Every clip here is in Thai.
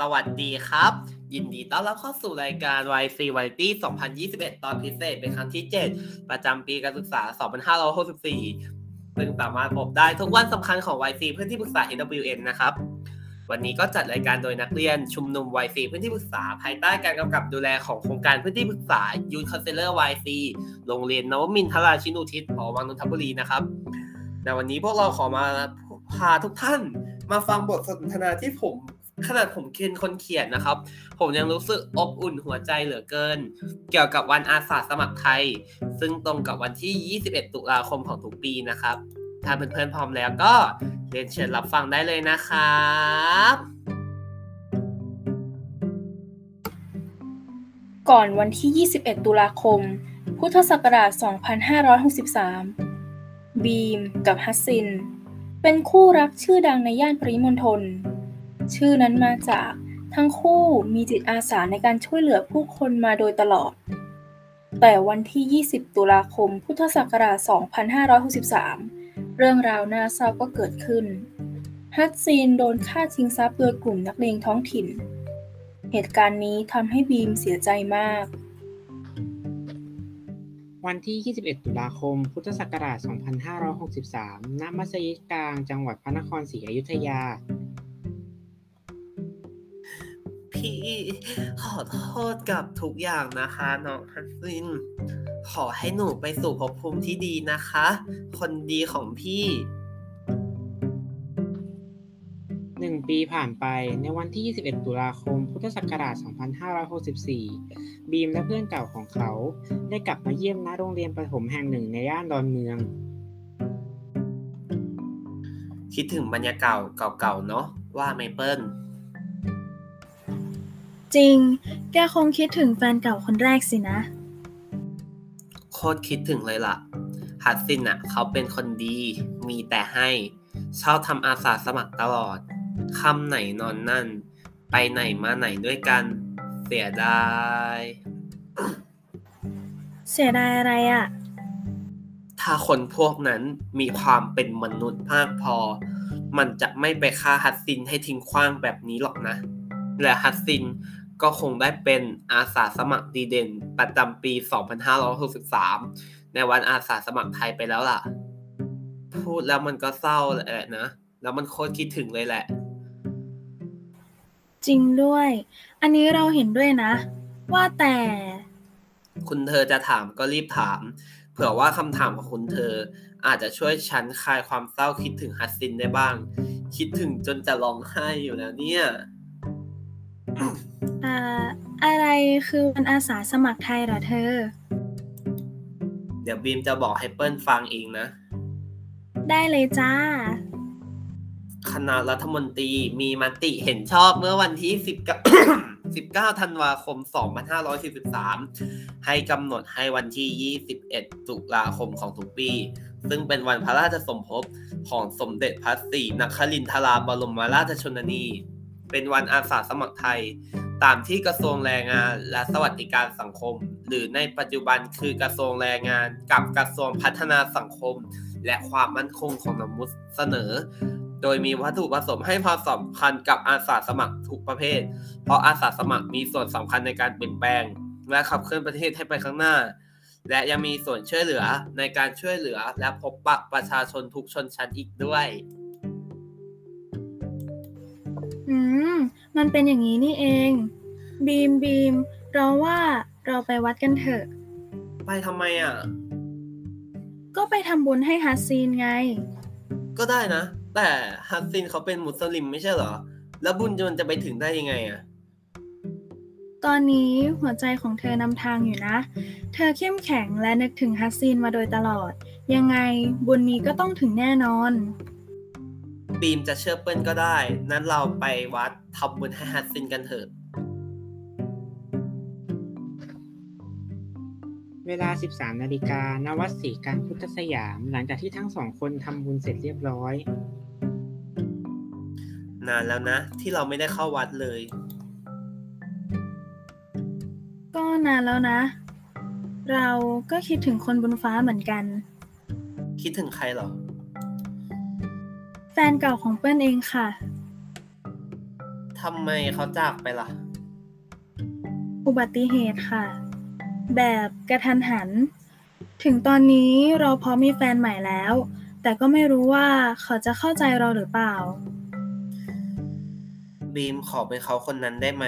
สวัสดีครับ ยินดีต้อนรับเข้าสู่รายการ YC Variety 2021 ตอนพิเศษเป็นครั้งที่ 7 ประจำปีการศึกษา 2564 ซึ่งสามารถพบได้ทุกวันสำคัญของ YC เพื่อนที่ปรึกษา AWN นะครับ วันนี้ก็จัดรายการโดยนักเรียนชุมนุม YC เพื่อนที่ปรึกษาภายใต้การกำกับดูแลของโครงการเพื่อนที่ปรึกษา Youth Counselor YC โรงเรียนนวมินทราชินูทิศหอวังนนทบุรีนะครับในวันนี้พวกเราขอมาพาทุกท่านมาฟังบทสนทนาที่ผม ขนาดผมเคนคนเขียนนะครับ ผมยังรู้สึกอบอุ่นหัวใจเหลือเกิน เกี่ยวกับวันอาสาสมัครไทย ซึ่งตรงกับวันที่ 21 ตุลาคมของทุกปีนะครับ ถ้าเพื่อนๆพร้อมแล้วก็เรียนเชิญรับฟังได้เลยนะครับก่อนวันที่ 21 ตุลาคม พุทธศักราช 2563 บีมกับฮัสซิน เป็นคู่รักชื่อดังในย่านปริมณฑล ชื่อนั้นมาจากทั้งคู่มีจิตอาสาในการช่วยเหลือผู้คนมาโดยตลอด แต่วันที่ 20 ตุลาคม พุทธศักราช 2563 เรื่องราวน่าเศร้าก็เกิดขึ้น ฮัตซีนโดนฆ่าชิงทรัพย์โดยกลุ่มนักเลงท้องถิ่น เหตุการณ์นี้ทำให้บีมเสียใจมาก วันที่ 21 ตุลาคม พุทธศักราช 2563 ณ มัสยิดกลาง จังหวัดพระนครศรีอยุธยา พี่ขอโทษกับทุกอย่างนะคะน้องฮัสซิน ขอให้หนูไปสู่ภพภูมิที่ดีนะคะ คนดีของพี่ หนึ่งปีผ่านไปในวันที่ 21 ตุลาคม พุทธศักราช 2564 บีมและเพื่อนเก่าของเขา ได้กลับมาเยี่ยมณโรงเรียนประถมแห่งหนึ่งในย่านดอนเมือง คิดถึงบรรยากาศเก่าๆเนาะว่าไหมเปิ้ล จริง แกคงคิดถึงแฟนเก่าคนแรกสินะ โคตรคิดถึงเลยล่ะ ฮัตซินอะ เขาเป็นคนดี มีแต่ให้ ชอบทำอาสาสมัครตลอดคำไหนนอนนั่น ไปไหนมาไหนด้วยกัน เสียดาย เสียดายอะไรอะ่ะ ถ้าคนพวกนั้นมีความเป็นมนุษย์มากพอ มันจะไม่ไปฆ่าฮัตซินให้ทิ้งขว้างแบบนี้หรอกนะ และฮัตซิน ก็คงได้เป็นอาสาสมัครดีเด่น ประจำปี 2563 ในวันอาสาสมัครไทยไปแล้วล่ะ พูดแล้วมันก็เศร้าแหละนะ แล้วมันโคตรคิดถึงเลยแหละ จริงด้วย อันนี้เราเห็นด้วยนะ ว่าแต่ คุณเธอจะถามก็รีบถาม เผื่อว่าคำถามของคุณเธอ อาจจะช่วยฉันคลายความเศร้าคิดถึงฮัสซินได้บ้าง คิดถึงจนจะร้องไห้อยู่แล้วเนี่ย อ่าอะไรคือวันอาสาสมัครไทยเหรอเธอ เดี๋ยวบีมจะบอกให้เปิ้ลฟังเองนะ ได้เลยจ้า คณะรัฐมนตรีมีมติเห็นชอบเมื่อวันที่19 19 ธันวาคม 2543 ให้กำหนดให้วันที่ 21 ตุลาคมของทุกปี ซึ่งเป็นวันพระราชสมภพของสมเด็จพระศรีนครินทราบรมราชชนนี เป็นวันอาสาสมัครไทย ตามที่กระทรวงแรงงาน และสวัสดิการสังคม หรือในปัจจุบันคือกระทรวงแรงงาน กับกระทรวงพัฒนาสังคม และความมั่นคงของมนุษย์เสนอ โดยมีวัตถุประสงค์ให้ความสำคัญกับอาสาสมัครทุกประเภท เพราะอาสาสมัครมีส่วนสำคัญในการเปลี่ยนแปลง และขับเคลื่อนประเทศให้ไปข้างหน้า และยังมีส่วนช่วยเหลือในการช่วยเหลือและพบปะประชาชนทุกชนชั้นอีกด้วย อืม มันเป็นอย่างนี้นี่เอง บีมบีม เราว่าเราไปวัดกันเถอะ ไปทำไมอะ ก็ไปทำบุญให้ฮัสซีนไง ก็ได้นะ แต่ฮัสซินเขาเป็นมุสลิมไม่ใช่เหรอ แล้วบุญมันจะไปถึงได้ยังไงอะ ตอนนี้หัวใจของเธอนำทางอยู่นะ เธอเข้มแข็งและนึกถึงฮัสซีนมาโดยตลอด ยังไงบุญนี้ก็ต้องถึงแน่นอน บีมจะเชื่อเปิ้ลก็ได้ นั้นเราไปวัดทำบุญให้ฮัสซินกันเถอะ เวลา 13 นาฬิกาณวัดศรีการพุทธสยาม หลังจากที่ทั้งสองคนทำบุญเสร็จเรียบร้อย นานแล้วนะ ที่เราไม่ได้เข้าวัดเลย ก็นานแล้วนะ เราก็คิดถึงคนบนฟ้าเหมือนกัน คิดถึงใครเหรอ แฟนเก่าของเปิ้ลเองค่ะ ทำไมเขาจากไปล่ะ อุบัติเหตุค่ะ แบบกระทันหัน ถึงตอนนี้เราพร้อมมีแฟนใหม่แล้ว แต่ก็ไม่รู้ว่าเขาจะเข้าใจเราหรือเปล่า บีมขอเป็นเขาคนนั้นได้ไหม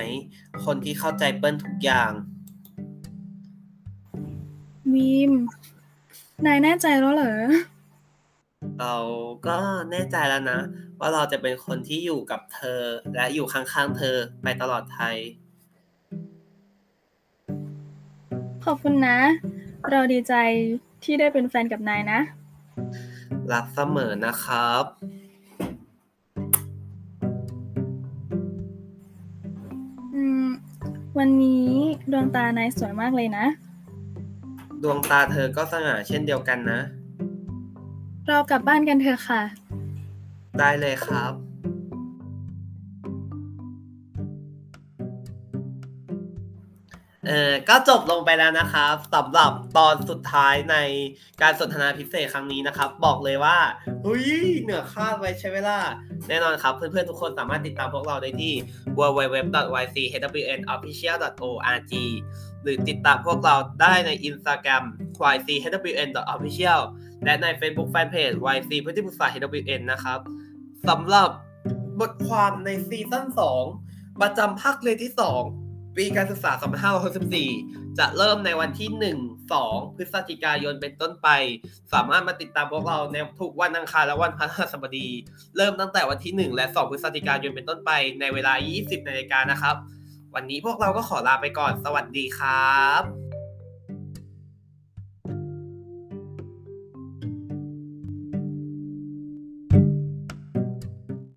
คนที่เข้าใจเปิ้ลทุกอย่างบีม นายแน่ใจแล้วเหรอ เราก็แน่ใจแล้วนะ ว่าเราจะเป็นคนที่อยู่กับเธอ และอยู่ข้างๆเธอไปตลอดไทย ขอบคุณนะ เราดีใจที่ได้เป็นแฟนกับนายนะ รักเสมอนะครับ อืม วันนี้ดวงตานายสวยมากเลยนะ ดวงตาเธอก็สง่าเช่นเดียวกันนะ เรากลับบ้านกันเถอะค่ะ ได้เลยครับ เออก็จบลงไปแล้วนะครับสำหรับตอนสุดท้ายในการสนทนาพิเศษครั้งนี้นะครับ บอกเลยว่าเฮ้ยเหนือคาดไว้ใช่ไหมล่ะแน่นอนครับ เพื่อนๆ ทุกคนสามารถติดตามพวกเราได้ที่ www.ychwnofficial.org หรือติดตามพวกเราได้ใน Instagram ychwn.official และใน Facebook Fanpage YC พฤติปรึกษา HWN นะครับสำหรับบทความในซีซั่น2ประจำภาคเรียนที่ 2 ปีการศึกษา 2564 จะเริ่มในวันที่ 1 2 พฤศจิกายนเป็นต้นไป สามารถมาติดตามพวกเราในทุกวันอังคารและวันพฤหัสบดี เริ่มตั้งแต่วันที่ 1 และ 2 พฤศจิกายนเป็นต้นไป ในเวลา 20นาฬิกานะครับ วันนี้พวกเราก็ขอลาไปก่อน สวัสดีครับ